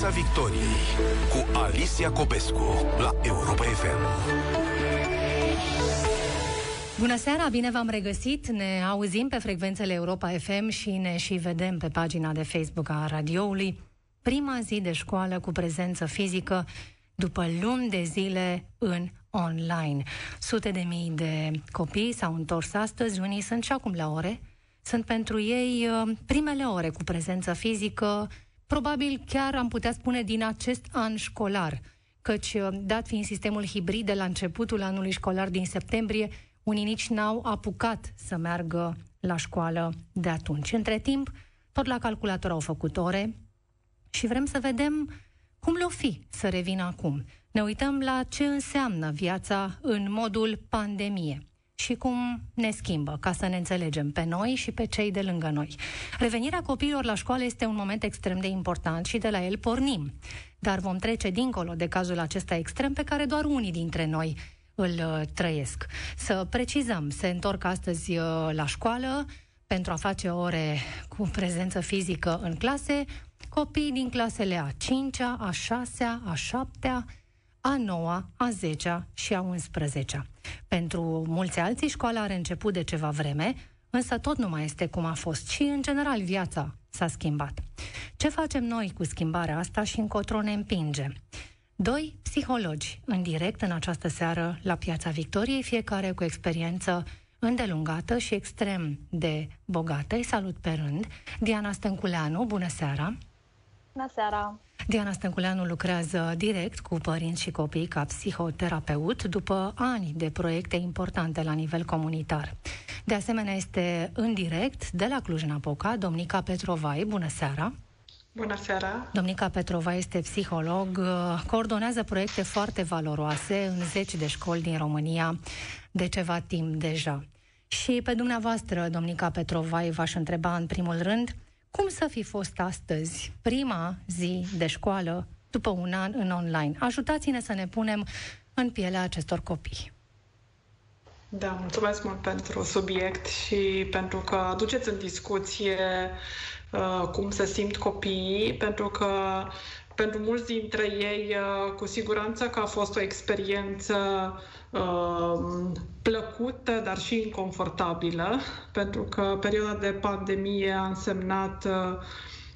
Piața Victoriei cu Alicia Copescu la Europa FM. Bună seara, bine v-am regăsit. Ne auzim pe frecvențele Europa FM și ne și vedem pe pagina de Facebook a radioului. Prima zi de școală cu prezență fizică după luni de zile în online. Sute de mii de copii s-au întors astăzi, unii sunt și acum la ore. Sunt pentru ei uh, primele ore cu prezență fizică, probabil chiar am putea spune din acest an școlar, căci uh, dat fiind sistemul hibrid de la începutul anului școlar din septembrie, unii nici n-au apucat să meargă la școală de atunci. Între timp, tot la calculator au făcut ore și vrem să vedem cum le-o fi să revină acum. Ne uităm la ce înseamnă viața în modul pandemie și cum ne schimbă, ca să ne înțelegem pe noi și pe cei de lângă noi. Revenirea copiilor la școală este un moment extrem de important și de la el pornim. Dar vom trece dincolo de cazul acesta extrem pe care doar unii dintre noi îl uh, trăiesc. Să precizăm, se întorc astăzi uh, la școală pentru a face ore cu prezență fizică în clase, copii din clasele a 5-a, a 6-a, a 7-a, a 9-a, a 10-a și a 11-a. Pentru mulți alții, școala are început de ceva vreme, însă tot nu mai este cum a fost și, în general, viața s-a schimbat. Ce facem noi cu schimbarea asta și încotro ne împinge? Doi psihologi în direct în această seară la Piața Victoriei, fiecare cu experiență îndelungată și extrem de bogată. Îi salut pe rând. Diana Stânculeanu, bună seara! Bună seara! Diana Stânculeanu lucrează direct cu părinți și copii ca psihoterapeut după ani de proiecte importante la nivel comunitar. De asemenea, este în direct de la Cluj-Napoca, Domnica Petrovai. Bună seara! Bună seara! Domnica Petrova este psiholog, coordonează proiecte foarte valoroase în zeci de școli din România de ceva timp deja. Și pe dumneavoastră, Domnica Petrova, v-aș întreba în primul rând, cum să fi fost astăzi prima zi de școală după un an în online? Ajutați-ne să ne punem în pielea acestor copii. Da, mulțumesc mult pentru subiect și pentru că aduceți în discuție uh, cum se simt copiii, pentru că pentru mulți dintre ei, uh, cu siguranță că a fost o experiență uh, plăcută, dar și inconfortabilă, pentru că perioada de pandemie a însemnat uh,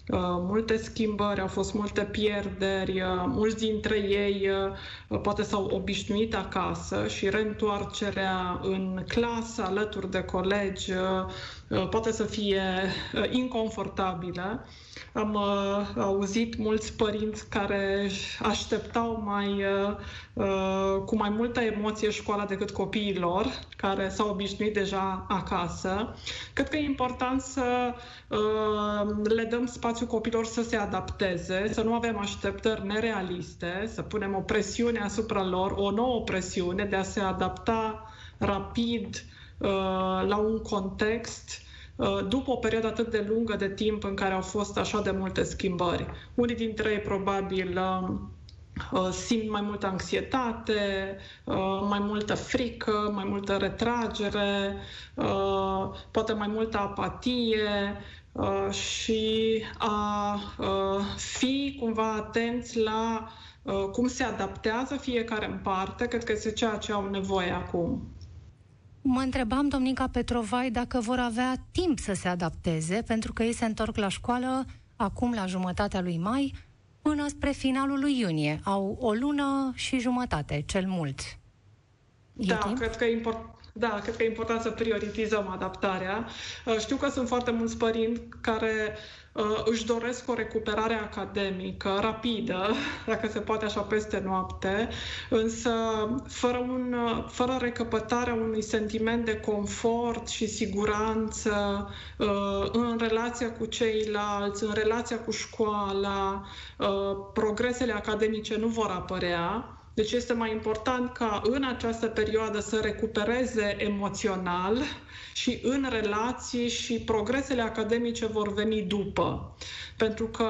Uh, multe schimbări, au fost multe pierderi, uh, mulți dintre ei uh, poate s-au obișnuit acasă și reîntoarcerea în clasă alături de colegi poate să fie inconfortabilă. Am uh, auzit mulți părinți care așteptau mai, uh, cu mai multă emoție școala decât copiii lor, care s-au obișnuit deja acasă. Cred că e important să uh, le dăm spațiu copilor să se adapteze, să nu avem așteptări nerealiste, să punem o presiune asupra lor, o nouă presiune de a se adapta rapid uh, la un context Uh, după o perioadă atât de lungă de timp în care au fost așa de multe schimbări. Unii dintre ei probabil um, uh, simt mai multă anxietate, uh, mai multă frică, mai multă retragere, poate mai multă apatie și a fi cumva atenți la cum se adaptează fiecare în parte, cred că este ceea ce au nevoie acum. Mă întrebam, domnica Petrovai, dacă vor avea timp să se adapteze, pentru că ei se întorc la școală acum la jumătatea lui mai, până spre finalul lui iunie. Au o lună și jumătate, cel mult. E da, timp? cred că e important. Da, cred că e important să prioritizăm adaptarea. Uh, știu că sunt foarte mulți părinți care uh, își doresc o recuperare academică rapidă, dacă se poate așa peste noapte, însă fără, un, uh, fără recăpătarea unui sentiment de confort și siguranță în relația cu ceilalți, în relația cu școala, progresele academice nu vor apărea. Deci este mai important ca în această perioadă să recupereze emoțional și în relații și progresele academice vor veni după. Pentru că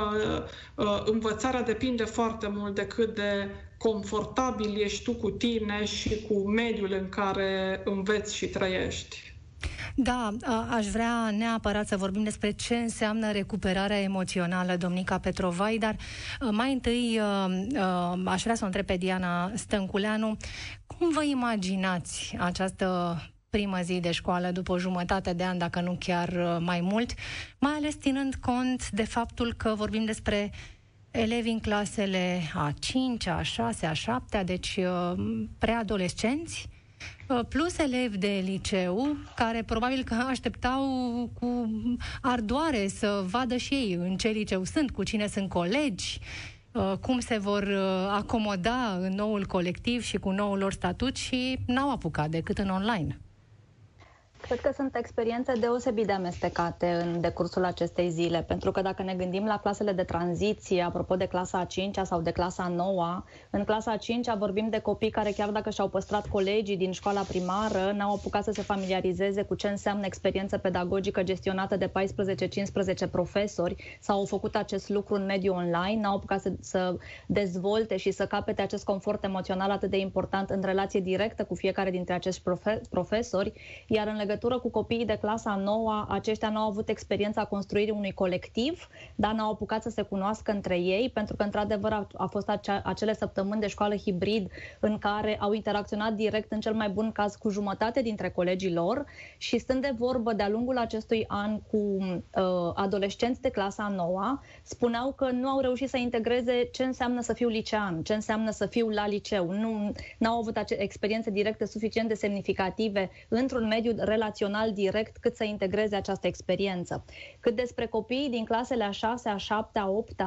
uh, învățarea depinde foarte mult de cât de confortabil ești tu cu tine și cu mediul în care înveți și trăiești. Da, aș vrea neapărat să vorbim despre ce înseamnă recuperarea emoțională, domnica Petrovai, dar mai întâi aș vrea să o întreb pe Diana Stănculeanu, cum vă imaginați această primă zi de școală după o jumătate de an, dacă nu chiar mai mult, mai ales ținând cont de faptul că vorbim despre elevi în clasele a 5 a 6 a 7 deci preadolescenți, Uh, plus elevi de liceu care probabil că așteptau cu ardoare să vadă și ei în ce liceu sunt, cu cine sunt colegi, uh, cum se vor uh, acomoda în noul colectiv și cu noul lor statut și n-au apucat decât în online. Cred că sunt experiențe deosebit de amestecate în decursul acestei zile, pentru că dacă ne gândim la clasele de tranziție, apropo de clasa a 5 sau de clasa a 9 în clasa a 5 vorbim de copii care chiar dacă și-au păstrat colegii din școala primară, n-au apucat să se familiarizeze cu ce înseamnă experiență pedagogică gestionată de 14-15 profesori. Sau au făcut acest lucru în mediul online, n-au apucat să, să dezvolte și să capete acest confort emoțional atât de important în relație directă cu fiecare dintre acești profe- profesori, iar în legătură legătură cu copiii de clasa 9, aceștia nu au avut experiența construirii unui colectiv, dar n-au apucat să se cunoască între ei, pentru că, într-adevăr, a, a fost acea, acele săptămâni de școală hibrid în care au interacționat direct, în cel mai bun caz, cu jumătate dintre colegii lor și stând de vorbă de-a lungul acestui an cu uh, adolescenți de clasa 9, spuneau că nu au reușit să integreze ce înseamnă să fiu licean, ce înseamnă să fiu la liceu. Nu au avut experiențe directe suficient de semnificative într-un mediu relativ relațional direct cât să integreze această experiență. Cât despre copiii din clasele a 6, a 7, a 8,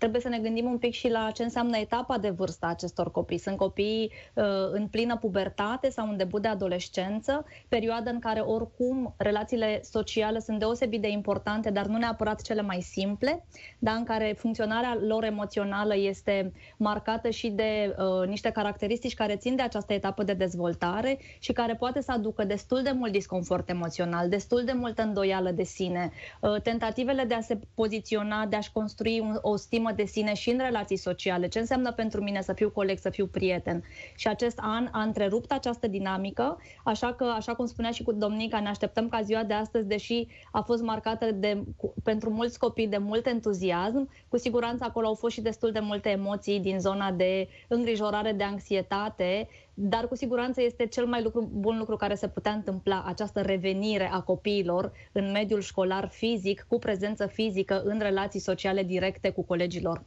trebuie să ne gândim un pic și la ce înseamnă etapa de vârstă a acestor copii. Sunt copii uh, în plină pubertate sau în debut de adolescență, perioadă în care oricum relațiile sociale sunt deosebit de importante, dar nu neapărat cele mai simple, dar în care funcționarea lor emoțională este marcată și de uh, niște caracteristici care țin de această etapă de dezvoltare și care poate să aducă destul de mult disconfort emoțional, destul de multă îndoială de sine, uh, tentativele de a se poziționa, de a-și construi un, o stimă de sine și în relații sociale, ce înseamnă pentru mine să fiu coleg, să fiu prieten. Și acest an a întrerupt această dinamică, așa că, așa cum spunea și cu domnica, ne așteptăm ca ziua de astăzi, deși a fost marcată de, pentru mulți copii de mult entuziasm, cu siguranță acolo au fost și destul de multe emoții din zona de îngrijorare, de anxietate, dar cu siguranță este cel mai lucru, bun lucru care se putea întâmpla, această revenire a copiilor în mediul școlar fizic, cu prezență fizică în relații sociale directe cu colegilor.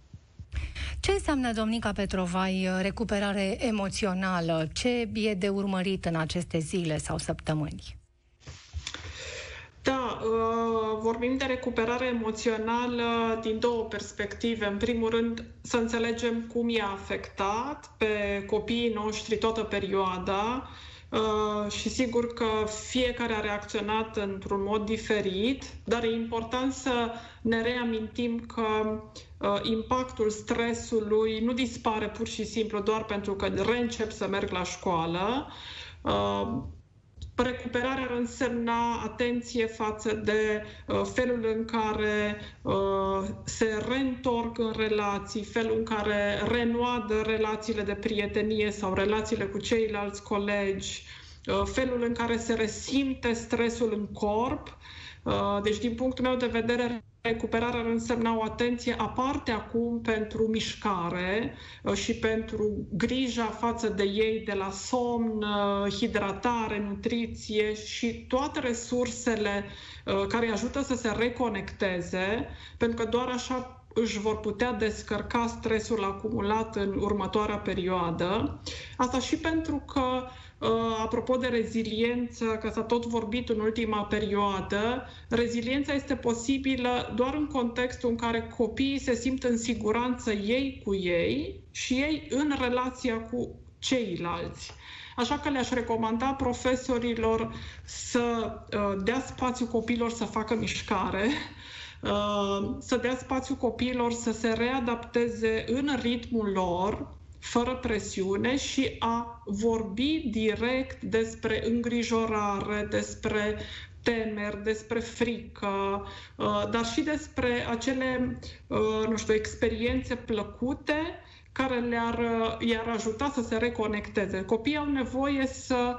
Ce înseamnă, domnica Petrovai, recuperare emoțională? Ce e de urmărit în aceste zile sau săptămâni? Da, uh, vorbim de recuperare emoțională din două perspective. În primul rând, să înțelegem cum i-a afectat pe copiii noștri toată perioada uh, și sigur că fiecare a reacționat într-un mod diferit, dar e important să ne reamintim că uh, impactul stresului nu dispare pur și simplu doar pentru că reîncep să merg la școală. Recuperarea ar însemna atenție față de uh, felul în care uh, se reîntorc în relații, felul în care renoadă relațiile de prietenie sau relațiile cu ceilalți colegi, uh, felul în care se resimte stresul în corp. Uh, deci, din punctul meu de vedere, recuperarea ar însemna o atenție aparte acum pentru mișcare uh, și pentru grija față de ei de la somn, uh, hidratare, nutriție și toate resursele uh, care ajută să se reconecteze, pentru că doar așa își vor putea descărca stresul acumulat în următoarea perioadă. Asta și pentru că Uh, apropo de reziliență, că s-a tot vorbit în ultima perioadă, reziliența este posibilă doar în contextul în care copiii se simt în siguranță ei cu ei și ei în relația cu ceilalți. Așa că le-aș recomanda profesorilor să uh, dea spațiu copiilor să facă mișcare, uh, să dea spațiu copiilor să se readapteze în ritmul lor, fără presiune și a vorbi direct despre îngrijorare, despre temeri, despre frică, dar și despre acele, nu știu, experiențe plăcute care le-ar, i-ar ajuta să se reconecteze. Copiii au nevoie să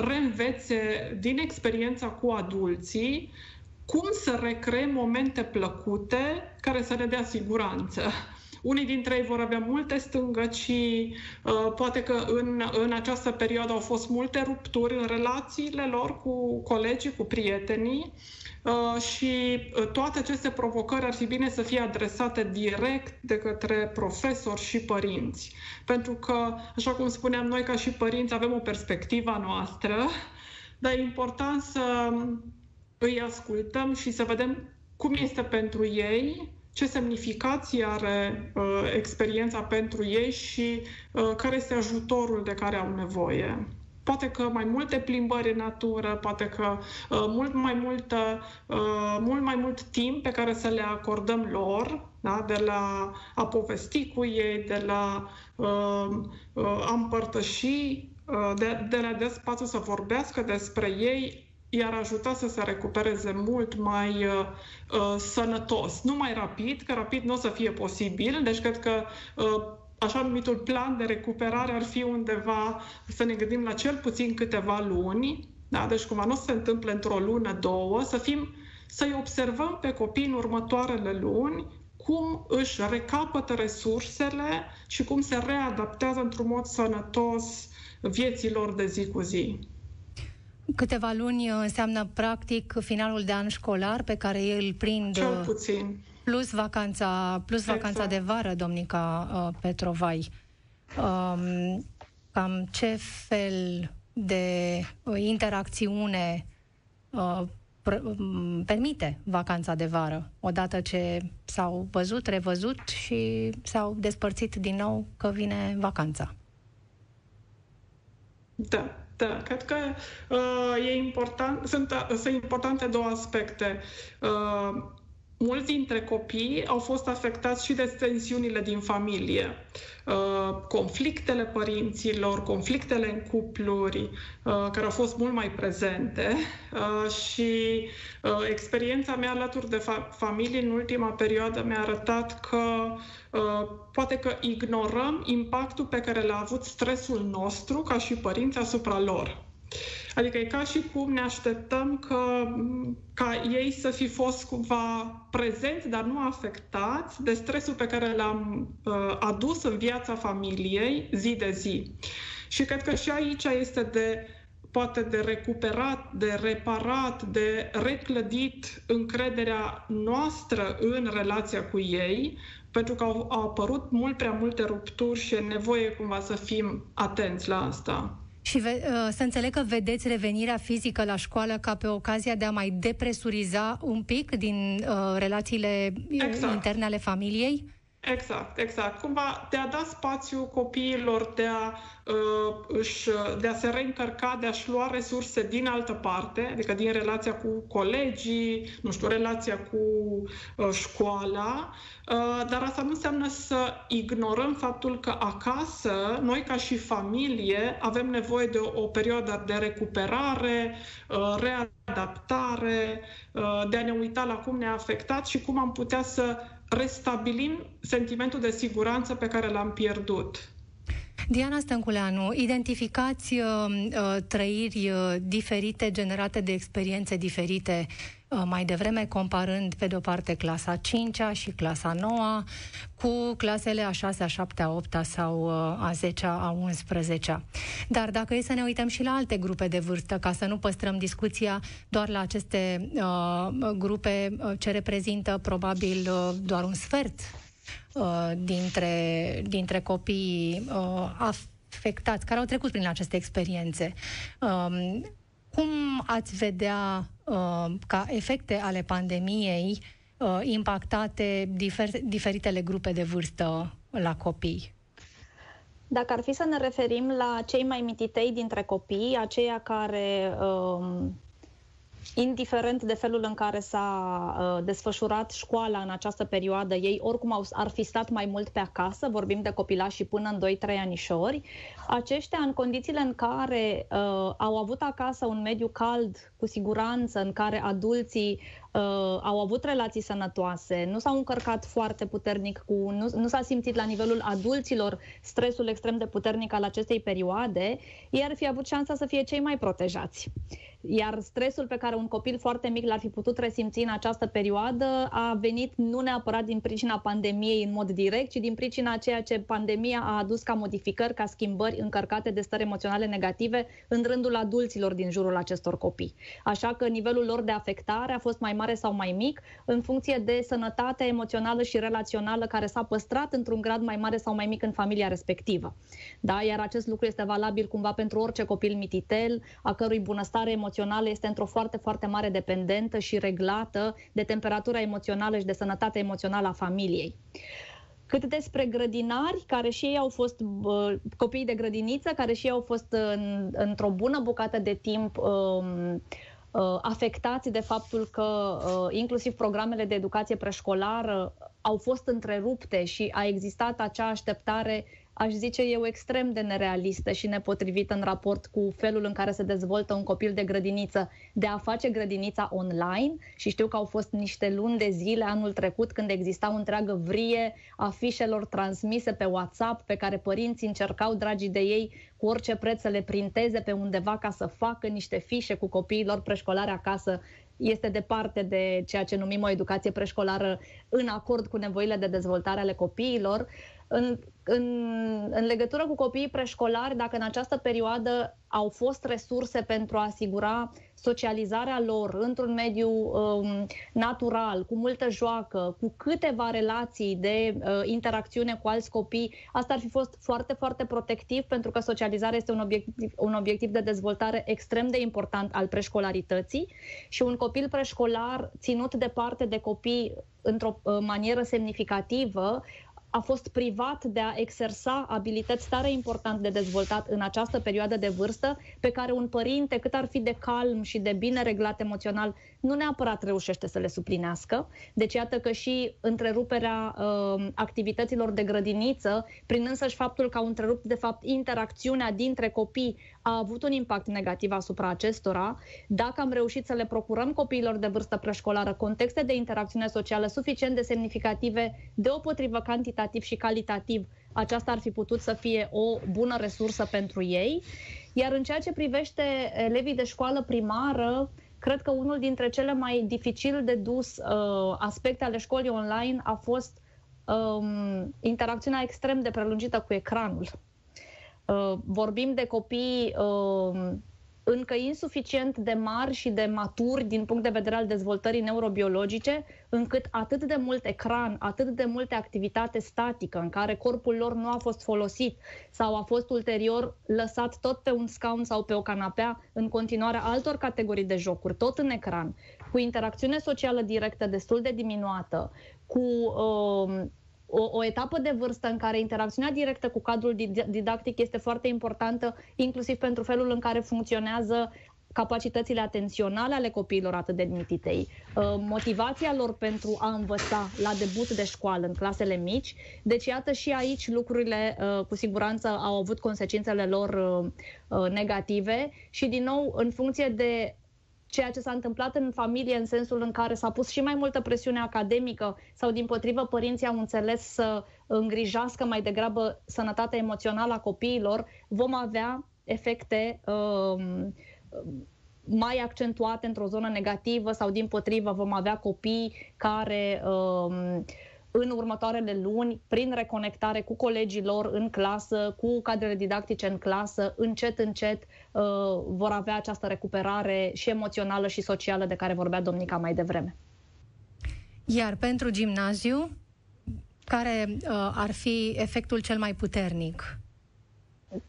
reînvețe din experiența cu adulții cum să recreăm momente plăcute care să le dea siguranță. Unii dintre ei vor avea multe stângăcii, uh, poate că în, în această perioadă au fost multe rupturi în relațiile lor cu colegii, cu prietenii uh, și uh, toate aceste provocări ar fi bine să fie adresate direct de către profesori și părinți. Pentru că, așa cum spuneam noi ca și părinți, avem o perspectivă noastră, dar e important să îi ascultăm și să vedem cum este pentru ei, ce semnificație are uh, experiența pentru ei și uh, care este ajutorul de care au nevoie. Poate că mai multe plimbări în natură, poate că uh, mult mai multă, uh, mult mai mult timp pe care să le acordăm lor, da? de la a povesti cu ei, de la uh, uh, a împărtăși, uh, de, de la de spațiu să vorbească despre ei, i-ar ajuta să se recupereze mult mai uh, uh, sănătos. Nu mai rapid, că rapid nu o să fie posibil, deci cred că uh, așa numitul plan de recuperare ar fi undeva să ne gândim la cel puțin câteva luni, da? deci cumva nu se întâmplă într-o lună, două, să fim, să-i observăm pe copii în următoarele luni cum își recapătă resursele și cum se readaptează într-un mod sănătos vieților de zi cu zi. Câteva luni uh, înseamnă practic finalul de an școlar pe care ei îl prind. Cel uh, puțin. Plus vacanța, plus exact. vacanța de vară, domnica uh, Petrovai. Um, cam ce fel de uh, interacțiune uh, pr- um, permite vacanța de vară, odată ce s-au văzut, revăzut și s-au despărțit din nou că vine vacanța? Da. Da, cred că uh, e important, sunt, uh, sunt importante două aspecte. Uh, mulți dintre copii au fost afectați și de tensiunile din familie, uh, conflictele părinților, conflictele în cupluri, uh, care au fost mult mai prezente uh, și experiența mea alături de familie în ultima perioadă mi-a arătat că poate că ignorăm impactul pe care l-a avut stresul nostru ca și părinți asupra lor. Adică e ca și cum ne așteptăm că, ca ei să fi fost cumva prezenți, dar nu afectați de stresul pe care l-am uh, adus în viața familiei zi de zi. Și cred că și aici este de poate de recuperat, de reparat, de reclădit încrederea noastră în relația cu ei, pentru că au, au apărut mult prea multe rupturi și e nevoie cumva să fim atenți la asta. Și ve- uh, să înțeleg că vedeți revenirea fizică la școală ca pe ocazia de a mai depresuriza un pic din uh, relațiile exact. interne ale familiei? Exact, exact. Cumva de a da spațiu copiilor de a, uh, își, de a se reîncărca, de a-și lua resurse din altă parte, adică din relația cu colegii, nu știu, relația cu uh, școala, uh, dar asta nu înseamnă să ignorăm faptul că acasă, noi ca și familie, avem nevoie de o, o perioadă de recuperare, uh, readaptare, uh, de a ne uita la cum ne-a afectat și cum am putea să restabilim sentimentul de siguranță pe care l-am pierdut. Diana Stănculeanu, identificați uh, uh, trăiri uh, diferite generate de experiențe diferite uh, mai devreme, comparând pe de-o parte clasa 5 și clasa 9 cu clasele a 6 a 7 a 8 sau uh, a 10 a 11 Dar dacă e să ne uităm și la alte grupe de vârstă, ca să nu păstrăm discuția doar la aceste uh, grupe uh, ce reprezintă probabil uh, doar un sfert Uh, dintre, dintre copiii uh, afectați, care au trecut prin aceste experiențe. Um, cum ați vedea uh, ca efecte ale pandemiei uh, impactate difer, diferitele grupe de vârstă la copii? Dacă ar fi să ne referim la cei mai mititei dintre copii, aceia care um, indiferent de felul în care s-a uh, desfășurat școala în această perioadă, ei oricum au, ar fi stat mai mult pe acasă, vorbim de copilași și până în 2-3 anișori, aceștia în condițiile în care uh, au avut acasă un mediu cald, cu siguranță, în care adulții uh, au avut relații sănătoase, nu s-au încărcat foarte puternic cu, nu, nu s-a simțit la nivelul adulților stresul extrem de puternic al acestei perioade, ei ar fi avut șansa să fie cei mai protejați. Iar stresul pe care un copil foarte mic l-ar fi putut resimți în această perioadă a venit nu neapărat din pricina pandemiei în mod direct, ci din pricina ceea ce pandemia a adus ca modificări, ca schimbări încărcate de stări emoționale negative în rândul adulților din jurul acestor copii. Așa că nivelul lor de afectare a fost mai mare sau mai mic în funcție de sănătatea emoțională și relațională care s-a păstrat într-un grad mai mare sau mai mic în familia respectivă. Da? Iar acest lucru este valabil cumva pentru orice copil mititel, a cărui bunăstare emoțională emoțională este într-o foarte, foarte mare dependentă și reglată de temperatura emoțională și de sănătatea emoțională a familiei. Cât despre grădinari, care și ei au fost uh, copii de grădiniță, care și ei au fost în, într-o bună bucată de timp um, uh, afectați de faptul că uh, inclusiv programele de educație preșcolară au fost întrerupte și a existat acea așteptare aș zice eu, extrem de nerealistă și nepotrivită în raport cu felul în care se dezvoltă un copil de grădiniță, de a face grădinița online și știu că au fost niște luni de zile anul trecut când exista o întreagă vrie a fișelor transmise pe WhatsApp pe care părinții încercau, dragii de ei, cu orice preț să le printeze pe undeva ca să facă niște fișe cu copiilor preșcolare acasă este departe de ceea ce numim o educație preșcolară în acord cu nevoile de dezvoltare ale copiilor. În, în, în legătură cu copiii preșcolari, dacă în această perioadă au fost resurse pentru a asigura socializarea lor într-un mediu um, natural, cu multă joacă, cu câteva relații de uh, interacțiune cu alți copii, asta ar fi fost foarte, foarte protectiv pentru că socializarea este un obiectiv, un obiectiv de dezvoltare extrem de important al preșcolarității. Și un copil preșcolar ținut departe de copii într-o uh, manieră semnificativă a fost privat de a exersa abilități tare important de dezvoltat în această perioadă de vârstă, pe care un părinte, cât ar fi de calm și de bine reglat emoțional, nu neapărat reușește să le suplinească. Deci iată că și întreruperea uh, activităților de grădiniță, prin însăși faptul că au întrerupt de fapt interacțiunea dintre copii, a avut un impact negativ asupra acestora. Dacă am reușit să le procurăm copiilor de vârstă preșcolară contexte de interacțiune socială suficient de semnificative, deopotrivă cantitativ și calitativ, aceasta ar fi putut să fie o bună resursă pentru ei. Iar în ceea ce privește elevii de școală primară, cred că unul dintre cele mai dificil de dus uh, aspecte ale școlii online a fost um, interacțiunea extrem de prelungită cu ecranul. Uh, vorbim de copii uh, încă insuficient de mari și de maturi din punct de vedere al dezvoltării neurobiologice, încât atât de mult ecran, atât de multe activitate statică în care corpul lor nu a fost folosit sau a fost ulterior lăsat tot pe un scaun sau pe o canapea în continuarea altor categorii de jocuri, tot în ecran, cu interacțiune socială directă destul de diminuată, cu uh, o, o etapă de vârstă în care interacțiunea directă cu cadrul didactic este foarte importantă, inclusiv pentru felul în care funcționează capacitățile atenționale ale copiilor atât de mititei, uh, motivația lor pentru a învăța la debut de școală în clasele mici. Deci, iată, și aici lucrurile uh, cu siguranță au avut consecințele lor uh, negative și, din nou, în funcție de ceea ce s-a întâmplat în familie în sensul în care s-a pus și mai multă presiune academică sau din potrivă părinții au înțeles să îngrijească mai degrabă sănătatea emoțională a copiilor, vom avea efecte uh, mai accentuate într-o zonă negativă sau din potrivă vom avea copii care uh, în următoarele luni, prin reconectare cu colegii lor în clasă, cu cadrele didactice în clasă, încet, încet uh, vor avea această recuperare și emoțională și socială de care vorbea domnica mai devreme. Iar pentru gimnaziu, care uh, ar fi efectul cel mai puternic?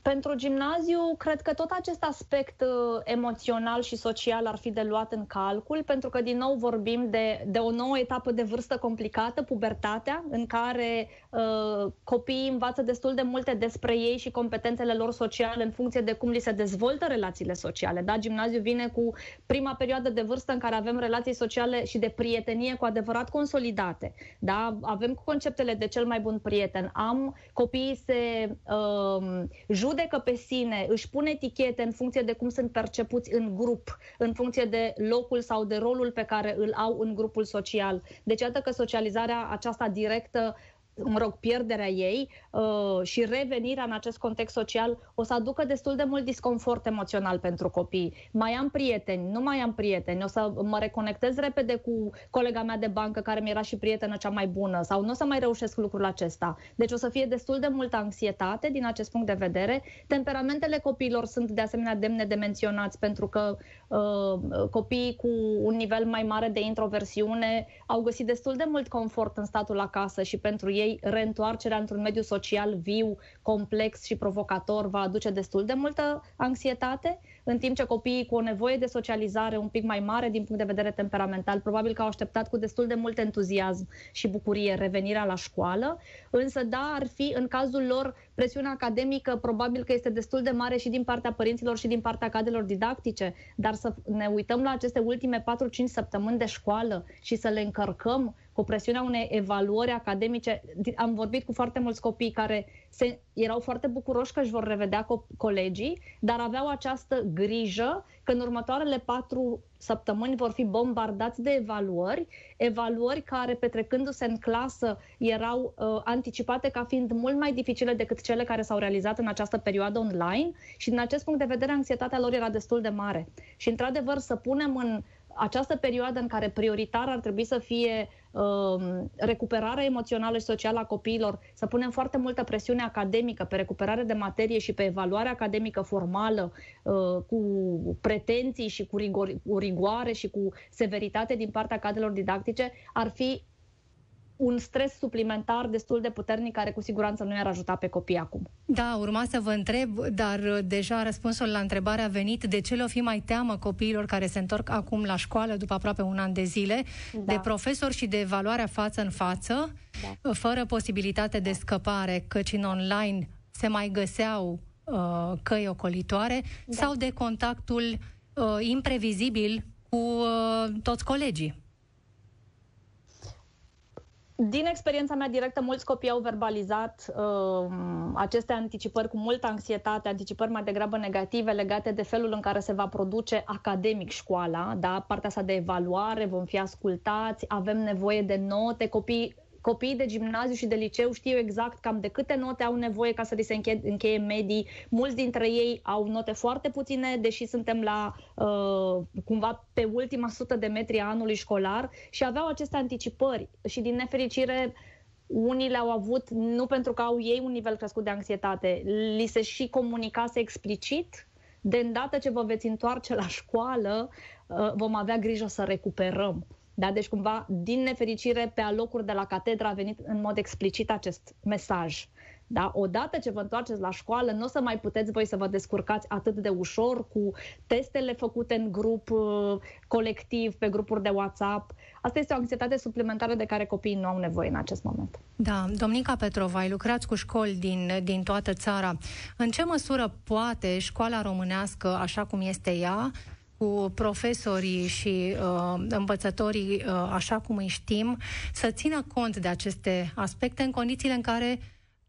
Pentru gimnaziu, cred că tot acest aspect uh, emoțional și social ar fi de luat în calcul, pentru că, din nou, vorbim de, de o nouă etapă de vârstă complicată, pubertatea, în care uh, copiii învață destul de multe despre ei și competențele lor sociale în funcție de cum li se dezvoltă relațiile sociale. Da? Gimnaziu vine cu prima perioadă de vârstă în care avem relații sociale și de prietenie cu adevărat consolidate. Da? Avem conceptele de cel mai bun prieten. Am copiii se uh, judecă pe sine, își pune etichete în funcție de cum sunt percepuți în grup, în funcție de locul sau de rolul pe care îl au în grupul social. Deci, iată că socializarea aceasta directă mă rog, pierderea ei uh, și revenirea în acest context social o să aducă destul de mult disconfort emoțional pentru copii. Mai am prieteni, nu mai am prieteni, o să mă reconectez repede cu colega mea de bancă care mi era și prietenă cea mai bună sau nu o să mai reușesc lucrul acesta. Deci o să fie destul de multă anxietate din acest punct de vedere. Temperamentele copiilor sunt de asemenea demne de menționați pentru că uh, copiii cu un nivel mai mare de introversiune au găsit destul de mult confort în statul acasă și pentru ei ei reîntoarcerea într-un mediu social viu, complex și provocator va aduce destul de multă anxietate, în timp ce copiii cu o nevoie de socializare un pic mai mare din punct de vedere temperamental, probabil că au așteptat cu destul de mult entuziasm și bucurie revenirea la școală, însă da, ar fi în cazul lor presiunea academică probabil că este destul de mare și din partea părinților și din partea cadrelor didactice, dar să ne uităm la aceste ultime 4-5 săptămăni de școală și să le încărcăm cu presiunea unei evaluări academice. Am vorbit cu foarte mulți copii care se, erau foarte bucuroși că își vor revedea co- colegii, dar aveau această grijă că în următoarele patru săptămâni vor fi bombardați de evaluări, evaluări care, petrecându-se în clasă, erau uh, anticipate ca fiind mult mai dificile decât cele care s-au realizat în această perioadă online și din acest punct de vedere anxietatea lor era destul de mare. Și într-adevăr să punem în această perioadă în care prioritar ar trebui să fie uh, recuperarea emoțională și socială a copiilor, să punem foarte multă presiune academică pe recuperare de materie și pe evaluare academică formală, uh, cu pretenții și cu, rigor, cu rigoare și cu severitate din partea cadrelor didactice, ar fi un stres suplimentar destul de puternic care cu siguranță nu i-ar ajuta pe copii acum. Da, urma să vă întreb, dar uh, deja răspunsul la întrebare a venit. De ce le-o fi mai teamă copiilor care se întorc acum la școală după aproape un an de zile, da. de profesori și de evaluarea față în față, da. Uh, fără posibilitate de scăpare, căci în online se mai găseau uh, căi ocolitoare, da. sau de contactul uh, imprevizibil cu uh, toți colegii? Din experiența mea directă, mulți copii au verbalizat uh, aceste anticipări cu multă anxietate, anticipări mai degrabă negative legate de felul în care se va produce academic școala, da? partea asta de evaluare, vom fi ascultați, avem nevoie de note, copii copiii de gimnaziu și de liceu știu exact cam de câte note au nevoie ca să li se încheie, încheie medii. Mulți dintre ei au note foarte puține, deși suntem la uh, cumva pe ultima sută de metri a anului școlar și aveau aceste anticipări și din nefericire unii le-au avut nu pentru că au ei un nivel crescut de anxietate, li se și comunicase explicit de îndată ce vă veți întoarce la școală, uh, vom avea grijă să recuperăm. Da? Deci, cumva, din nefericire, pe alocuri de la catedra a venit în mod explicit acest mesaj. Da? Odată ce vă întoarceți la școală, nu o să mai puteți voi să vă descurcați atât de ușor cu testele făcute în grup uh, colectiv, pe grupuri de WhatsApp. Asta este o anxietate suplimentară de care copiii nu au nevoie în acest moment. Da, Domnica Petrova, ai lucrat cu școli din, din toată țara. În ce măsură poate școala românească, așa cum este ea, cu profesorii și uh, învățătorii, uh, așa cum îi știm, să țină cont de aceste aspecte în condițiile în care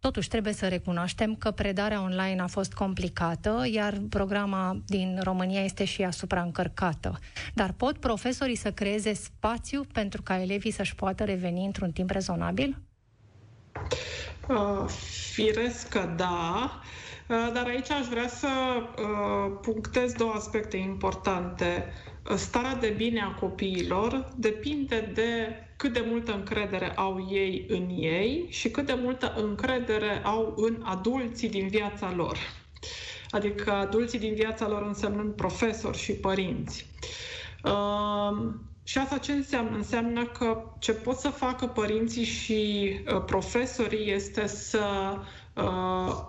Totuși, trebuie să recunoaștem că predarea online a fost complicată, iar programa din România este și ea supraîncărcată. Dar pot profesorii să creeze spațiu pentru ca elevii să-și poată reveni într-un timp rezonabil? Uh, firesc că da. Uh, dar aici aș vrea să uh, punctez două aspecte importante. Uh, starea de bine a copiilor depinde de cât de multă încredere au ei în ei și cât de multă încredere au în adulții din viața lor. Adică adulții din viața lor însemnând profesori și părinți. Și asta ce înseamnă? Înseamnă că ce pot să facă părinții și profesorii este să uh,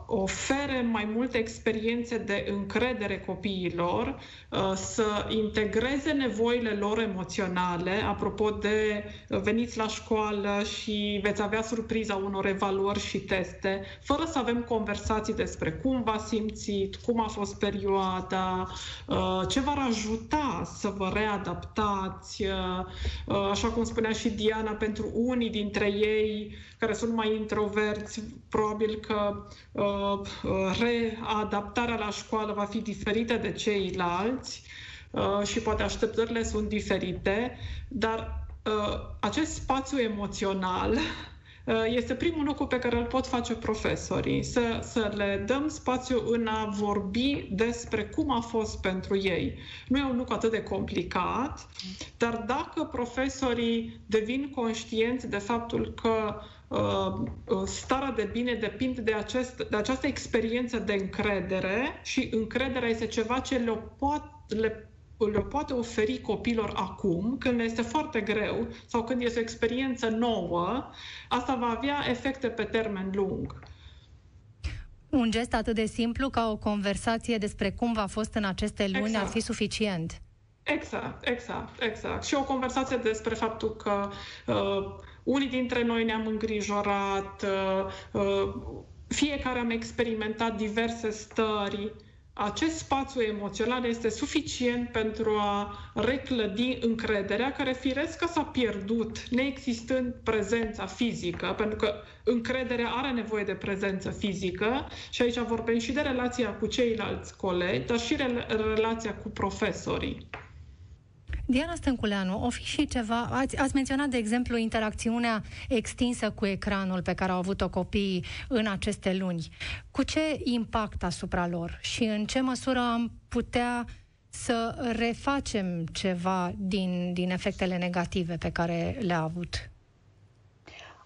ofere mai multe experiențe de încredere copiilor, uh, să integreze nevoile lor emoționale. Apropo de uh, veniți la școală și veți avea surpriza unor evaluări și teste, fără să avem conversații despre cum v-a simțit, cum a fost perioada, uh, ce v-ar ajuta să vă readaptați. Uh, uh, așa cum spunea și Diana, pentru unii dintre ei care sunt mai introverți, probabil că uh, readaptarea la școală va fi diferită de ceilalți uh, și poate așteptările sunt diferite, dar uh, acest spațiu emoțional uh, este primul lucru pe care îl pot face profesorii, să, să le dăm spațiu în a vorbi despre cum a fost pentru ei. Nu e un lucru atât de complicat, dar dacă profesorii devin conștienți de faptul că Uh, uh, starea de bine depinde de, acest, de această experiență de încredere și încrederea este ceva ce le, poate, le, le poate oferi copilor acum, când le este foarte greu sau când este o experiență nouă, asta va avea efecte pe termen lung. Un gest atât de simplu ca o conversație despre cum v-a fost în aceste luni exact. ar fi suficient. Exact, exact, exact. Și o conversație despre faptul că uh, unii dintre noi ne-am îngrijorat, uh, uh, fiecare am experimentat diverse stări. Acest spațiu emoțional este suficient pentru a reclădi încrederea care firesc că s-a pierdut, neexistând prezența fizică, pentru că încrederea are nevoie de prezență fizică și aici vorbim și de relația cu ceilalți colegi, dar și relația cu profesorii. Diana Stânculeanu, o fi și ceva, ați, ați menționat, de exemplu, interacțiunea extinsă cu ecranul pe care au avut-o copiii în aceste luni. Cu ce impact asupra lor și în ce măsură am putea să refacem ceva din, din efectele negative pe care le-a avut?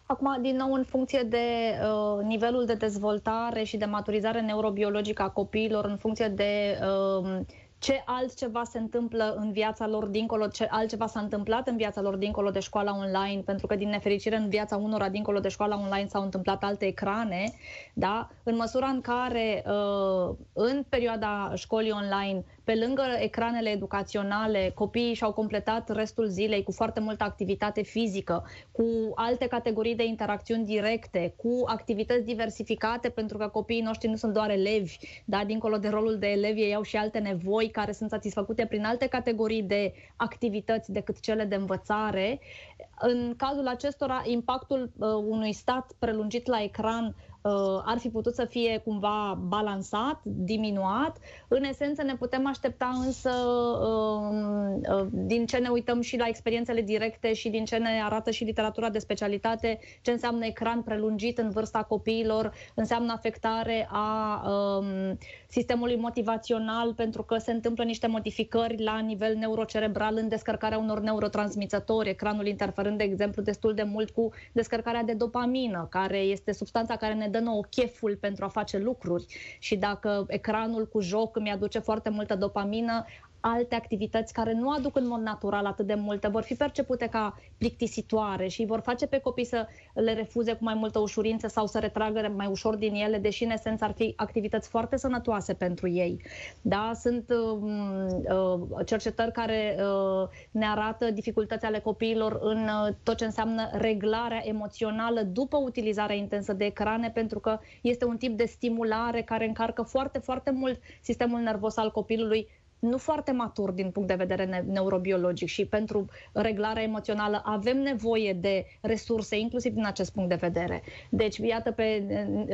Acum, din nou, în funcție de uh, nivelul de dezvoltare și de maturizare neurobiologică a copiilor, în funcție de uh, ce altceva se întâmplă în viața lor dincolo, ce altceva s-a întâmplat în viața lor dincolo de școala online, pentru că din nefericire în viața unora dincolo de școala online s-au întâmplat alte ecrane, da? în măsura în care uh, în perioada școlii online pe lângă ecranele educaționale, copiii și-au completat restul zilei cu foarte multă activitate fizică, cu alte categorii de interacțiuni directe, cu activități diversificate, pentru că copiii noștri nu sunt doar elevi, da? dincolo de rolul de elevi, ei au și alte nevoi care sunt satisfăcute prin alte categorii de activități decât cele de învățare. În cazul acestora, impactul uh, unui stat prelungit la ecran Uh, ar fi putut să fie cumva balansat, diminuat. În esență ne putem aștepta însă, um, uh, din ce ne uităm și la experiențele directe și din ce ne arată și literatura de specialitate, ce înseamnă ecran prelungit în vârsta copiilor, înseamnă afectare a um, sistemului motivațional pentru că se întâmplă niște modificări la nivel neurocerebral în descărcarea unor neurotransmițători, ecranul interferând, de exemplu, destul de mult cu descărcarea de dopamină, care este substanța care ne dă nouă cheful pentru a face lucruri. Și dacă ecranul cu joc îmi aduce foarte multă dopamină, alte activități care nu aduc în mod natural atât de multe vor fi percepute ca plictisitoare și vor face pe copii să le refuze cu mai multă ușurință sau să retragă mai ușor din ele, deși în esență ar fi activități foarte sănătoase pentru ei. Da, sunt uh, uh, cercetări care uh, ne arată dificultăți ale copiilor în uh, tot ce înseamnă reglarea emoțională după utilizarea intensă de ecrane, pentru că este un tip de stimulare care încarcă foarte, foarte mult sistemul nervos al copilului nu foarte matur din punct de vedere neurobiologic și pentru reglarea emoțională avem nevoie de resurse, inclusiv din acest punct de vedere. Deci, iată, pe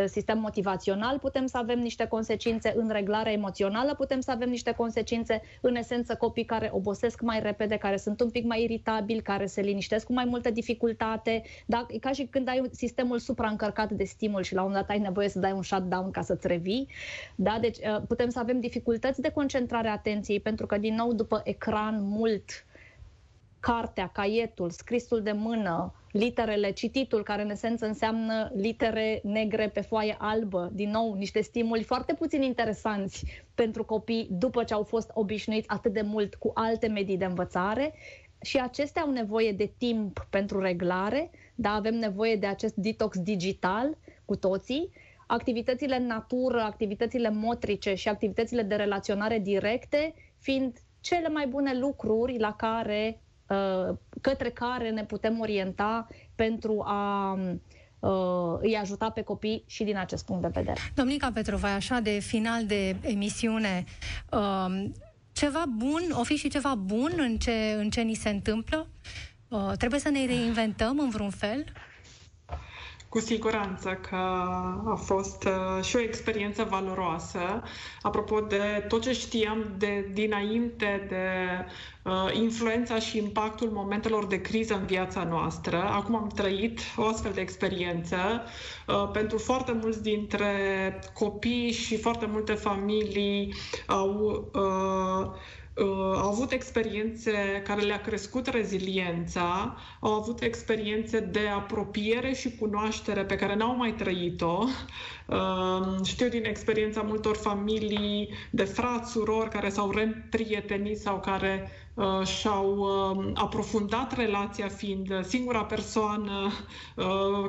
sistem motivațional putem să avem niște consecințe în reglarea emoțională, putem să avem niște consecințe, în esență, copii care obosesc mai repede, care sunt un pic mai iritabili, care se liniștesc cu mai multă dificultate, da? e ca și când ai sistemul supraîncărcat de stimul și la un dat ai nevoie să dai un shutdown ca să-ți revii. Da? Deci, uh, putem să avem dificultăți de concentrare atenție atenției, pentru că, din nou, după ecran mult, cartea, caietul, scrisul de mână, literele, cititul, care în esență înseamnă litere negre pe foaie albă, din nou, niște stimuli foarte puțin interesanți pentru copii după ce au fost obișnuiți atât de mult cu alte medii de învățare. Și acestea au nevoie de timp pentru reglare, dar avem nevoie de acest detox digital cu toții activitățile în natură, activitățile motrice și activitățile de relaționare directe fiind cele mai bune lucruri la care, uh, către care ne putem orienta pentru a uh, îi ajuta pe copii și din acest punct de vedere. Domnica Petrova, așa de final de emisiune, uh, ceva bun, o fi și ceva bun în ce, în ce ni se întâmplă? Uh, trebuie să ne reinventăm în vreun fel? Cu siguranță că a fost uh, și o experiență valoroasă. Apropo de tot ce știam de dinainte de uh, influența și impactul momentelor de criză în viața noastră, acum am trăit o astfel de experiență. Uh, pentru foarte mulți dintre copii și foarte multe familii au uh, Uh, au avut experiențe care le-a crescut reziliența, au avut experiențe de apropiere și cunoaștere pe care n-au mai trăit-o. Uh, știu din experiența multor familii de frați, surori care s-au reprietenit sau care uh, și-au aprofundat relația fiind singura persoană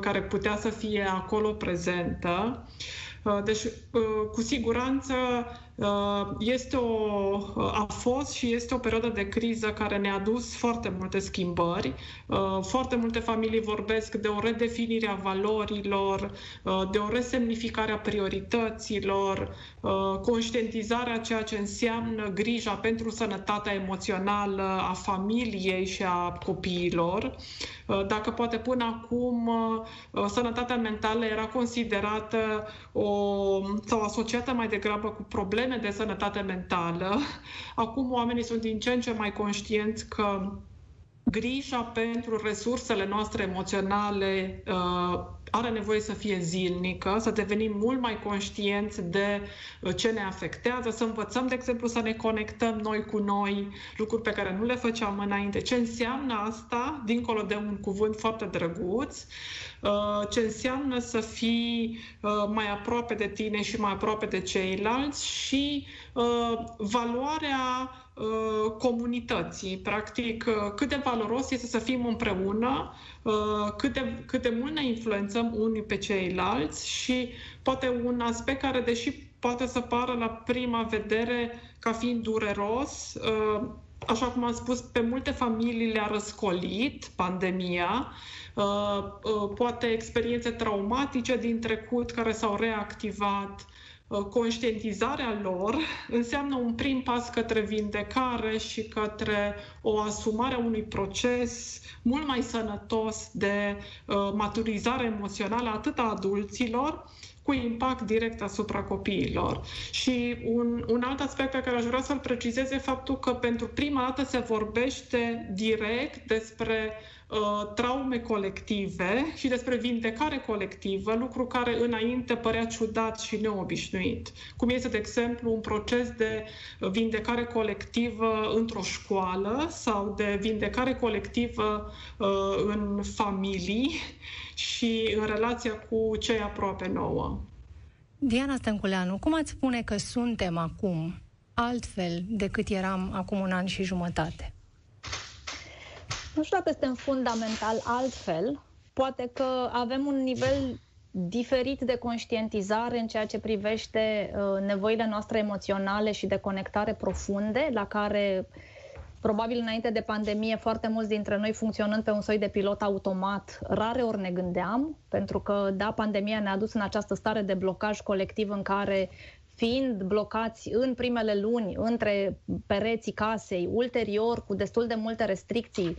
care putea să fie acolo prezentă. Deci, cu siguranță, Uh, este o, uh, a fost și este o perioadă de criză care ne-a dus foarte multe schimbări. Uh, foarte multe familii vorbesc de o redefinire a valorilor, de o resemnificare a priorităților, conștientizarea ceea ce înseamnă grija pentru sănătatea emoțională a familiei și a copiilor. Dacă poate până acum sănătatea mentală era considerată o, sau asociată mai degrabă cu probleme probleme de sănătate mentală. Acum oamenii sunt din ce în ce mai conștienți că grija pentru resursele noastre emoționale uh, are nevoie să fie zilnică, să devenim mult mai conștienți de uh, ce ne afectează, să învățăm, de exemplu, să ne conectăm noi cu noi, lucruri pe care nu le făceam înainte. Ce înseamnă asta, dincolo de un cuvânt foarte drăguț, uh, ce înseamnă să fii uh, mai aproape de tine și mai aproape de ceilalți și valoarea Uh, comunității. Practic, uh, cât de valoros este să fim împreună, uh, cât de, cât de mult ne influențăm unii pe ceilalți și poate un aspect care, deși poate să pară la prima vedere ca fiind dureros, așa cum am spus, pe multe familii le-a răscolit pandemia, poate experiențe traumatice din trecut care s-au reactivat, Uh, conștientizarea lor înseamnă un prim pas către vindecare și către o asumare a unui proces mult mai sănătos de uh, maturizare emoțională atât a adulților, cu impact direct asupra copiilor. Și un, un alt aspect pe care aș vrea să-l precizez e faptul că pentru prima dată se vorbește direct despre Uh, traume colective și despre vindecare colectivă, lucru care înainte părea ciudat și neobișnuit. Cum este, de exemplu, un proces de vindecare colectivă într-o școală sau de vindecare colectivă uh, în familii și în relația cu cei aproape nouă. Diana Stănculeanu, cum ați spune că suntem acum altfel decât eram acum un an și jumătate? Nu știu dacă suntem fundamental altfel. Poate că avem un nivel diferit de conștientizare în ceea ce privește uh, nevoile noastre emoționale și de conectare profunde, la care probabil înainte de pandemie foarte mulți dintre noi funcționând pe un soi de pilot automat, rare ori ne gândeam, pentru că, da, pandemia ne-a dus în această stare de blocaj colectiv în care fiind blocați în primele luni între pereții casei, ulterior cu destul de multe restricții,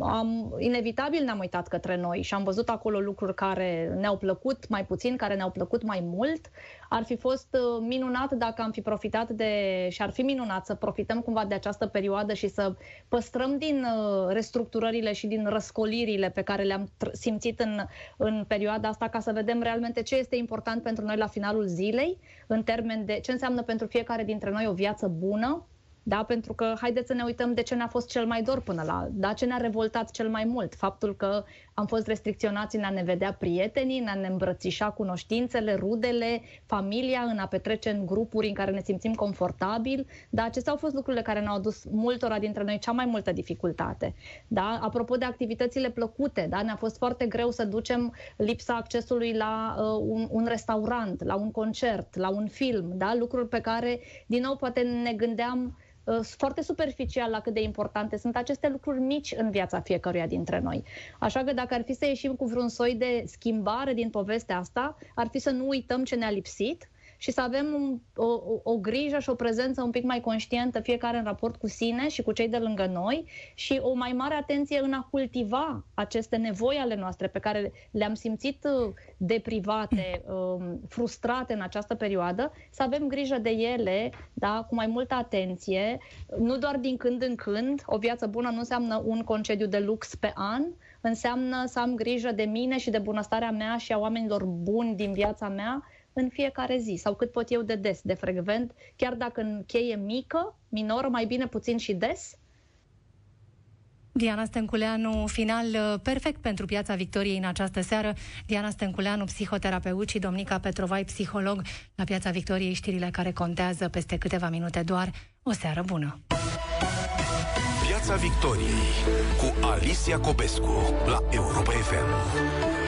am, inevitabil ne-am uitat către noi și am văzut acolo lucruri care ne-au plăcut mai puțin, care ne-au plăcut mai mult. Ar fi fost uh, minunat dacă am fi profitat de, și ar fi minunat să profităm cumva de această perioadă și să păstrăm din uh, restructurările și din răscolirile pe care le-am simțit în, în perioada asta ca să vedem realmente ce este important pentru noi la finalul zilei, în termen de ce înseamnă pentru fiecare dintre noi o viață bună, Da? Pentru că haideți să ne uităm de ce ne-a fost cel mai dor până la, da? ce ne-a revoltat cel mai mult. Faptul că am fost restricționați în a ne vedea prietenii, în a ne îmbrățișa cunoștințele, rudele, familia, în a petrece în grupuri în care ne simțim confortabil. Da? Acestea au fost lucrurile care ne-au adus multora dintre noi cea mai multă dificultate. Da? Apropo de activitățile plăcute, da? ne-a fost foarte greu să ducem lipsa accesului la uh, un, un restaurant, la un concert, la un film, da? lucruri pe care, din nou, poate ne gândeam Uh, foarte superficial la cât de importante sunt aceste lucruri mici în viața fiecăruia dintre noi. Așa că dacă ar fi să ieșim cu vreun soi de schimbare din povestea asta, ar fi să nu uităm ce ne-a lipsit, și să avem un, o, o grijă și o prezență un pic mai conștientă fiecare în raport cu sine și cu cei de lângă noi și o mai mare atenție în a cultiva aceste nevoi ale noastre pe care le-am simțit uh, deprivate, um, frustrate în această perioadă, să avem grijă de ele, da, cu mai multă atenție, nu doar din când în când. O viață bună nu înseamnă un concediu de lux pe an, înseamnă să am grijă de mine și de bunăstarea mea și a oamenilor buni din viața mea în fiecare zi sau cât pot eu de des, de frecvent, chiar dacă în cheie mică, minoră, mai bine puțin și des. Diana Stânculeanu, final uh, perfect pentru Piața Victoriei în această seară. Diana Stânculeanu, psihoterapeut și Domnica Petrovai, psiholog. La Piața Victoriei știrile care contează peste câteva minute doar. O seară bună! Piața Victoriei cu Alicia Copescu la Europa FM.